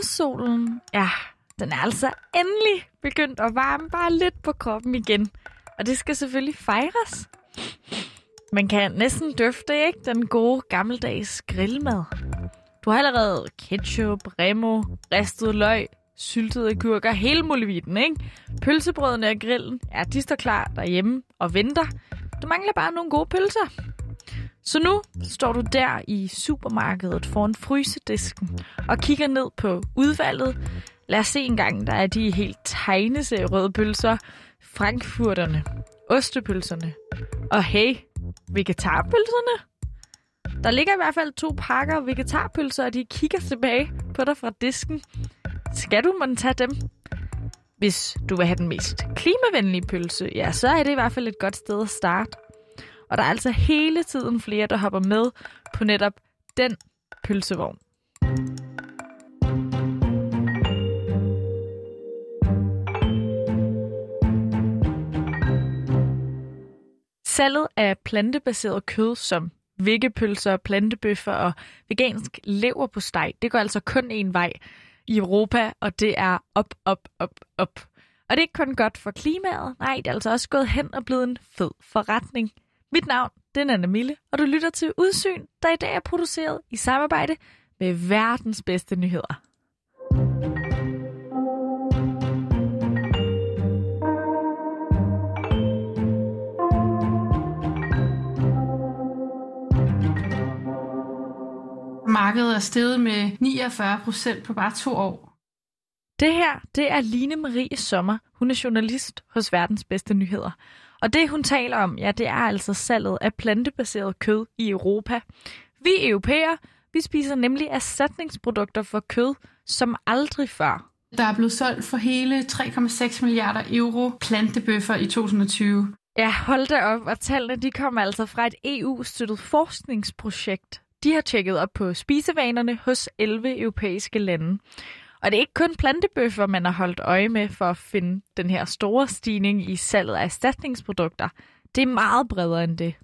sommersolen, ja, den er altså endelig begyndt at varme bare lidt på kroppen igen. Og det skal selvfølgelig fejres. Man kan næsten døfte, ikke? Den gode gammeldags grillmad. Du har allerede ketchup, remo, ristet løg, syltede agurker, hele muligheden, ikke? Pølsebrødene og grillen, ja, de står klar derhjemme og venter. Du mangler bare nogle gode pølser. Så nu står du der i supermarkedet foran frysedisken og kigger ned på udvalget. Lad os se en gang, der er de helt tegneserierøde pølser, frankfurterne, ostepølserne og hey, vegetarpølserne. Der ligger i hvert fald to pakker vegetarpølser, og de kigger tilbage på dig fra disken. Skal du måtte tage dem? Hvis du vil have den mest klimavenlige pølse, ja, så er det i hvert fald et godt sted at starte. Og der er altså hele tiden flere, der hopper med på netop den pølsevogn. Salget af plantebaseret kød som veggepølser, plantebøffer og vegansk lever på steg, det går altså kun en vej i Europa, og det er op, op, op, op. Og det er ikke kun godt for klimaet, nej, det er altså også gået hen og blevet en fed forretning. Mit navn, det er Anna Mille, og du lytter til Udsyn, der i dag er produceret i samarbejde med verdens bedste nyheder. Markedet er steget med 49 procent på bare to år. Det her, det er Line Marie Sommer. Hun er journalist hos Verdens Bedste Nyheder. Og det, hun taler om, ja, det er altså salget af plantebaseret kød i Europa. Vi europæere, vi spiser nemlig erstatningsprodukter for kød som aldrig før. Der er blevet solgt for hele 3,6 milliarder euro plantebøffer i 2020. Ja, hold da op, og tallene de kommer altså fra et EU-støttet forskningsprojekt. De har tjekket op på spisevanerne hos 11 europæiske lande. Og det er ikke kun plantebøffer, man har holdt øje med for at finde den her store stigning i salget af erstatningsprodukter. Det er meget bredere end det.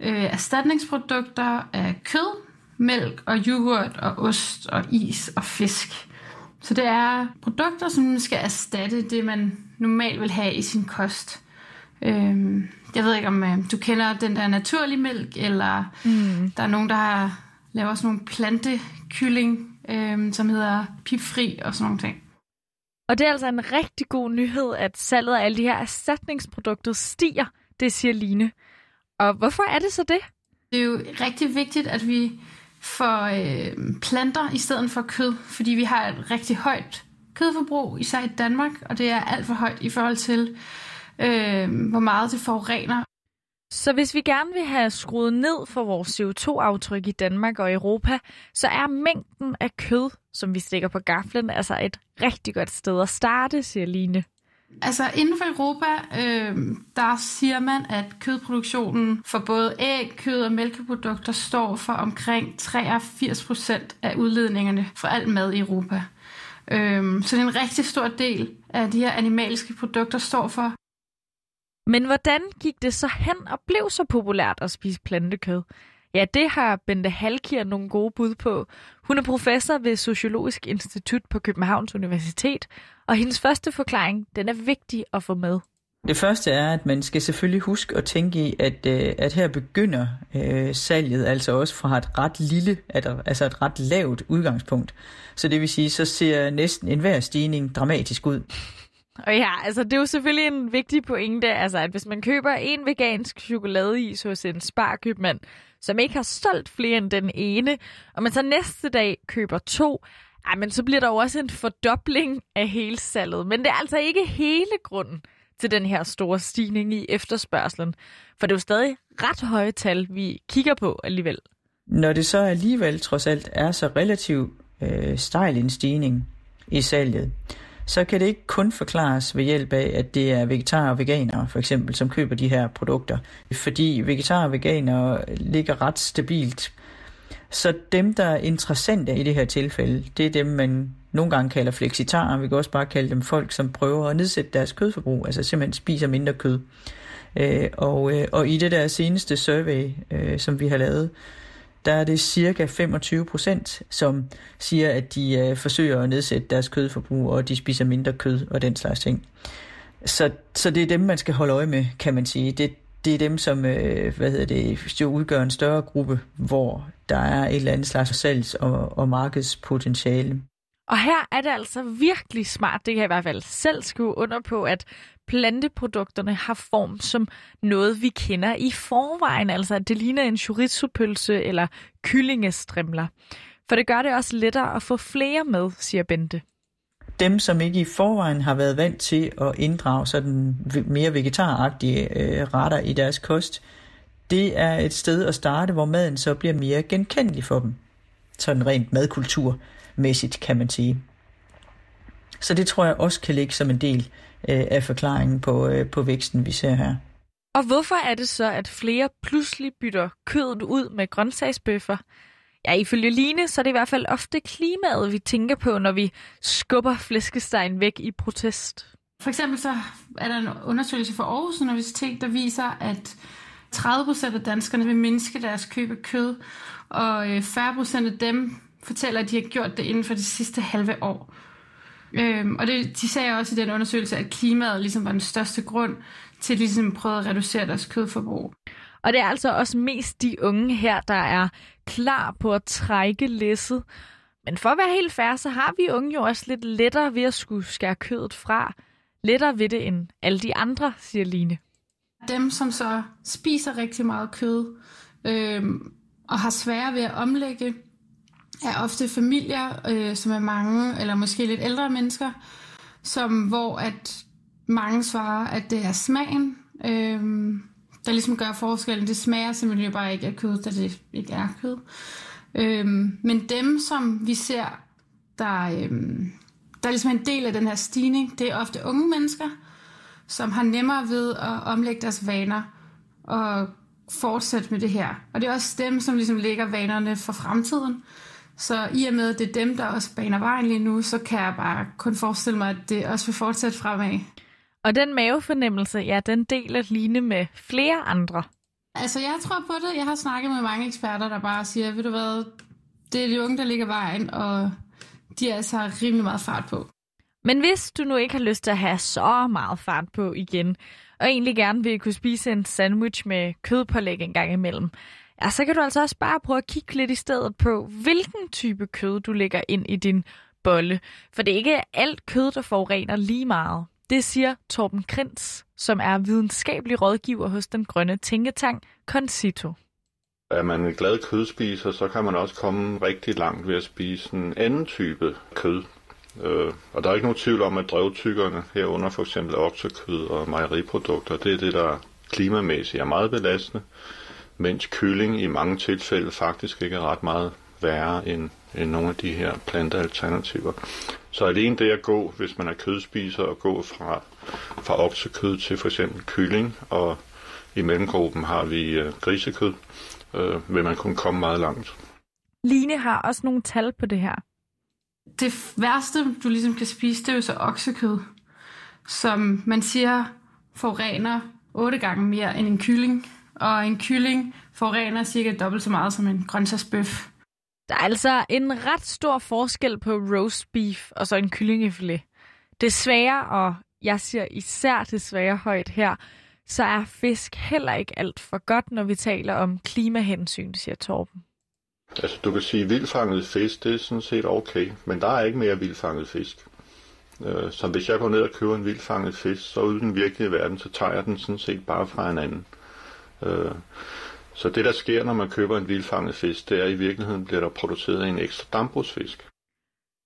Øh, erstatningsprodukter er kød, mælk og yoghurt og ost og is og fisk. Så det er produkter, som skal erstatte det, man normalt vil have i sin kost. Øh, jeg ved ikke, om øh, du kender den der naturlige mælk, eller mm. der er nogen, der har laver sådan nogle plantekylling, øh, som hedder pipfri og sådan nogle ting. Og det er altså en rigtig god nyhed, at salget af alle de her erstatningsprodukter stiger, det siger Line. Og hvorfor er det så det? Det er jo rigtig vigtigt, at vi får øh, planter i stedet for kød, fordi vi har et rigtig højt kødforbrug, især i Danmark, og det er alt for højt i forhold til, øh, hvor meget det forurener. Så hvis vi gerne vil have skruet ned for vores CO2-aftryk i Danmark og Europa, så er mængden af kød, som vi stikker på gaflen, altså et rigtig godt sted at starte, siger Line. Altså inden for Europa, øh, der siger man, at kødproduktionen for både æg, kød og mælkeprodukter står for omkring 83 procent af udledningerne for alt mad i Europa. Øh, så det er en rigtig stor del af de her animalske produkter står for. Men hvordan gik det så hen og blev så populært at spise plantekød? Ja, det har Bente Halkier nogle gode bud på. Hun er professor ved Sociologisk Institut på Københavns Universitet, og hendes første forklaring, den er vigtig at få med. Det første er, at man skal selvfølgelig huske at tænke i, at, øh, at her begynder øh, salget altså også fra et ret lille, altså et ret lavt udgangspunkt. Så det vil sige, så ser næsten enhver stigning dramatisk ud. Og ja, altså det er jo selvfølgelig en vigtig pointe, altså at hvis man køber en vegansk chokoladeis hos en sparkøbmand, som ikke har solgt flere end den ene, og man så næste dag køber to, ej, men så bliver der jo også en fordobling af hele salget. Men det er altså ikke hele grunden til den her store stigning i efterspørgselen, for det er jo stadig ret høje tal, vi kigger på alligevel. Når det så alligevel trods alt er så relativt øh, stejl en stigning i salget, så kan det ikke kun forklares ved hjælp af, at det er vegetarer og veganere, for eksempel, som køber de her produkter. Fordi vegetarer og veganere ligger ret stabilt. Så dem, der er interessante i det her tilfælde, det er dem, man nogle gange kalder flexitarer. Vi kan også bare kalde dem folk, som prøver at nedsætte deres kødforbrug, altså simpelthen spiser mindre kød. Øh, og, øh, og i det der seneste survey, øh, som vi har lavet, der er det cirka 25 procent, som siger, at de øh, forsøger at nedsætte deres kødforbrug, og de spiser mindre kød og den slags ting. Så, så det er dem, man skal holde øje med, kan man sige. Det, det er dem, som øh, hvad hedder det, jo udgør en større gruppe, hvor der er et eller andet slags salgs- og, og markedspotentiale. Og her er det altså virkelig smart, det kan jeg i hvert fald selv skrive under på, at planteprodukterne har form som noget, vi kender i forvejen. Altså at det ligner en chorizo-pølse eller kyllingestrimler. For det gør det også lettere at få flere med, siger Bente. Dem, som ikke i forvejen har været vant til at inddrage sådan mere vegetaragtige øh, retter i deres kost, det er et sted at starte, hvor maden så bliver mere genkendelig for dem. Sådan rent madkultur madkulturmæssigt, kan man sige. Så det tror jeg også kan ligge som en del øh, af forklaringen på, øh, på væksten, vi ser her. Og hvorfor er det så, at flere pludselig bytter kødet ud med grøntsagsbøffer? Ja, ifølge Line, så er det i hvert fald ofte klimaet, vi tænker på, når vi skubber flæskestegen væk i protest. For eksempel så er der en undersøgelse fra Aarhus Universitet, der viser, at 30 procent af danskerne vil mindske deres køb af kød, og 40 øh, procent af dem fortæller, at de har gjort det inden for de sidste halve år. Øhm, og det, de sagde også i den undersøgelse, at klimaet ligesom var den største grund til, at de ligesom prøvede at reducere deres kødforbrug. Og det er altså også mest de unge her, der er klar på at trække læsset. Men for at være helt fair, så har vi unge jo også lidt lettere ved at skulle skære kødet fra. Lettere ved det end alle de andre, siger Line. Dem, som så spiser rigtig meget kød, øhm, og har svære ved at omlægge, er ofte familier, øh, som er mange, eller måske lidt ældre mennesker, som, hvor at mange svarer, at det er smagen, øh, der ligesom gør forskellen. Det smager simpelthen jo bare ikke af kød, da det ikke er kød. Øh, men dem, som vi ser, der, øh, der er ligesom en del af den her stigning, det er ofte unge mennesker, som har nemmere ved at omlægge deres vaner og fortsætte med det her. Og det er også dem, som ligesom lægger vanerne for fremtiden. Så i og med, at det er dem, der også baner vejen lige nu, så kan jeg bare kun forestille mig, at det også vil fortsætte fremad. Og den mavefornemmelse, ja, den deler Line med flere andre. Altså, jeg tror på det. Jeg har snakket med mange eksperter, der bare siger, ved du hvad, det er de unge, der ligger vejen, og de er altså rimelig meget fart på. Men hvis du nu ikke har lyst til at have så meget fart på igen, og egentlig gerne vil kunne spise en sandwich med kødpålæg en gang imellem, ja, så kan du altså også bare prøve at kigge lidt i stedet på, hvilken type kød du lægger ind i din bolle. For det er ikke alt kød, der forurener lige meget. Det siger Torben Krins, som er videnskabelig rådgiver hos den grønne tænketank Concito. Er man en glad kødspiser, så kan man også komme rigtig langt ved at spise en anden type kød. Øh, og der er ikke nogen tvivl om, at drøvtykkerne herunder for eksempel oksekød og mejeriprodukter, det er det, der klimamæssigt er meget belastende mens kylling i mange tilfælde faktisk ikke er ret meget værre end, end nogle af de her plantealternativer. Så alene det at gå, hvis man er kødspiser, og gå fra, fra oksekød til for eksempel kylling, og i mellemgruppen har vi øh, grisekød, øh, vil man kunne komme meget langt. Line har også nogle tal på det her. Det værste, du ligesom kan spise, det er jo så oksekød, som man siger forurener otte gange mere end en kylling og en kylling forurener cirka dobbelt så meget som en grøntsagsbøf. Der er altså en ret stor forskel på roast beef og så en kyllingefilet. Desværre, og jeg siger især desværre højt her, så er fisk heller ikke alt for godt, når vi taler om klimahensyn, siger Torben. Altså, du kan sige, at vildfanget fisk, det er sådan set okay, men der er ikke mere vildfanget fisk. Øh, så hvis jeg går ned og køber en vildfanget fisk, så ude i den virkelige verden, så tager jeg den sådan set bare fra en anden. Øh, så det, der sker, når man køber en vildfanget fisk, det er, at i virkeligheden bliver der produceret en ekstra dambrugsfisk.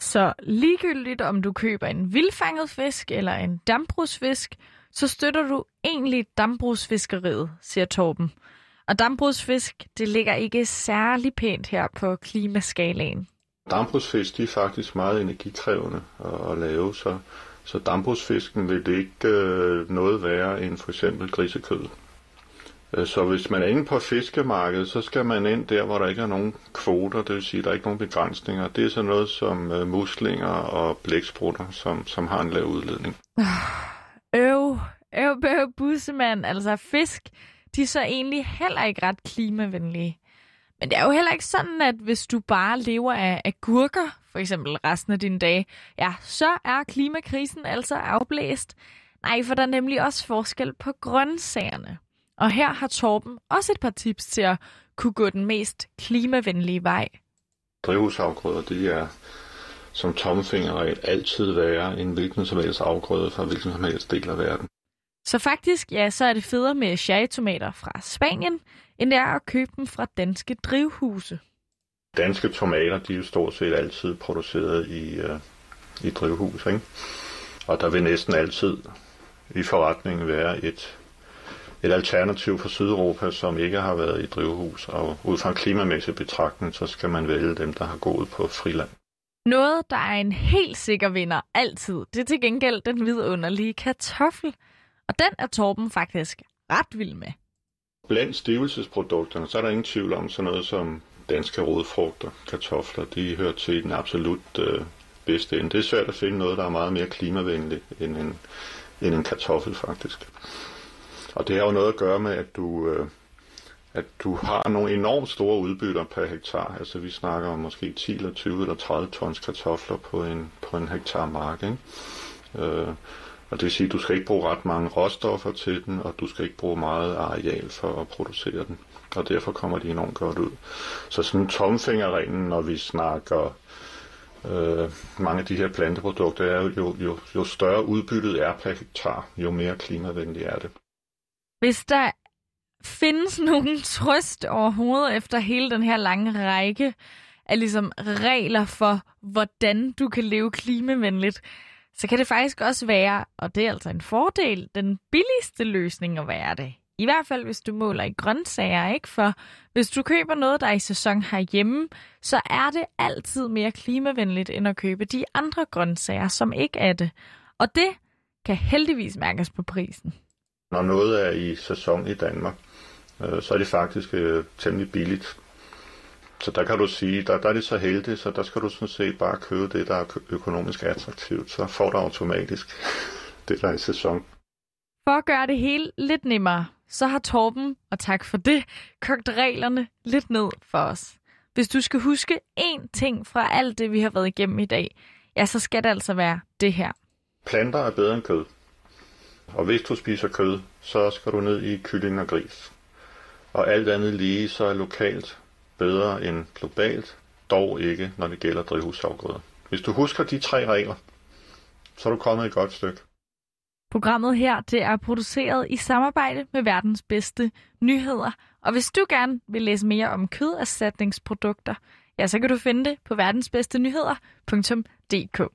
Så ligegyldigt om du køber en vildfanget fisk eller en dambrugsfisk, så støtter du egentlig dambrugsfiskeriet, siger Torben. Og dambrugsfisk, det ligger ikke særlig pænt her på klimaskalaen. Dambrugsfisk, de er faktisk meget energikrævende at, at lave, så, så dambrugsfisken vil det ikke øh, noget værre end for eksempel grisekød. Øh, så hvis man er inde på fiskemarkedet, så skal man ind der, hvor der ikke er nogen kvoter, det vil sige, at der er ikke nogen begrænsninger. Det er så noget som øh, muslinger og blæksprutter, som, som har en lav udledning. Øv, øv, øv, bussemand. Altså fisk, de er så egentlig heller ikke ret klimavenlige. Men det er jo heller ikke sådan, at hvis du bare lever af agurker, for eksempel resten af dine dage, ja, så er klimakrisen altså afblæst. Nej, for der er nemlig også forskel på grøntsagerne. Og her har Torben også et par tips til at kunne gå den mest klimavenlige vej. Drivhusafgrøder, de er som tommelfingerregel altid være en hvilken som helst afgrøde fra hvilken som helst del af verden. Så faktisk, ja, så er det federe med cherrytomater fra Spanien, end det er at købe dem fra danske drivhuse. Danske tomater, de er jo stort set altid produceret i, uh, i drivhus, ikke? Og der vil næsten altid i forretningen være et, et alternativ for Sydeuropa, som ikke har været i drivhus. Og ud fra en klimamæssig betragtning, så skal man vælge dem, der har gået på friland. Noget, der er en helt sikker vinder altid, det er til gengæld den vidunderlige kartoffel. Og den er Torben faktisk ret vild med. Blandt stivelsesprodukterne, så er der ingen tvivl om sådan noget som danske rodfrugter, kartofler, de hører til den absolut øh, bedste ende. Det er svært at finde noget, der er meget mere klimavenligt end en, end en kartoffel faktisk. Og det har jo noget at gøre med, at du, øh, at du har nogle enormt store udbytter per hektar. Altså vi snakker om måske 10 eller 20 eller 30 tons kartofler på en, på en hektar mark. Ikke? Øh, og det vil sige, at du skal ikke bruge ret mange råstoffer til den, og du skal ikke bruge meget areal for at producere den. Og derfor kommer de enormt godt ud. Så sådan tomfingerreglen, når vi snakker øh, mange af de her planteprodukter, er jo, jo, jo større udbyttet er per hektar, jo mere klimavenligt er det. Hvis der findes nogen trøst overhovedet efter hele den her lange række af ligesom regler for, hvordan du kan leve klimavenligt, så kan det faktisk også være, og det er altså en fordel, den billigste løsning at være det. I hvert fald, hvis du måler i grøntsager, ikke? For hvis du køber noget, der er i sæson herhjemme, så er det altid mere klimavenligt, end at købe de andre grøntsager, som ikke er det. Og det kan heldigvis mærkes på prisen. Når noget er i sæson i Danmark, øh, så er det faktisk øh, temmelig billigt. Så der kan du sige, der, der er det så heldigt, så der skal du sådan set bare købe det, der er økonomisk attraktivt. Så får du automatisk det, der er i sæson. For at gøre det hele lidt nemmere, så har Torben, og tak for det, kogt reglerne lidt ned for os. Hvis du skal huske én ting fra alt det, vi har været igennem i dag, ja, så skal det altså være det her. Planter er bedre end kød. Og hvis du spiser kød, så skal du ned i kylling og gris. Og alt andet lige, så er lokalt bedre end globalt, dog ikke, når det gælder drivhusafgrøder. Hvis du husker de tre regler, så er du kommet et godt stykke. Programmet her det er produceret i samarbejde med verdens bedste nyheder. Og hvis du gerne vil læse mere om køderstatningsprodukter, ja, så kan du finde det på verdensbedstenyheder.dk.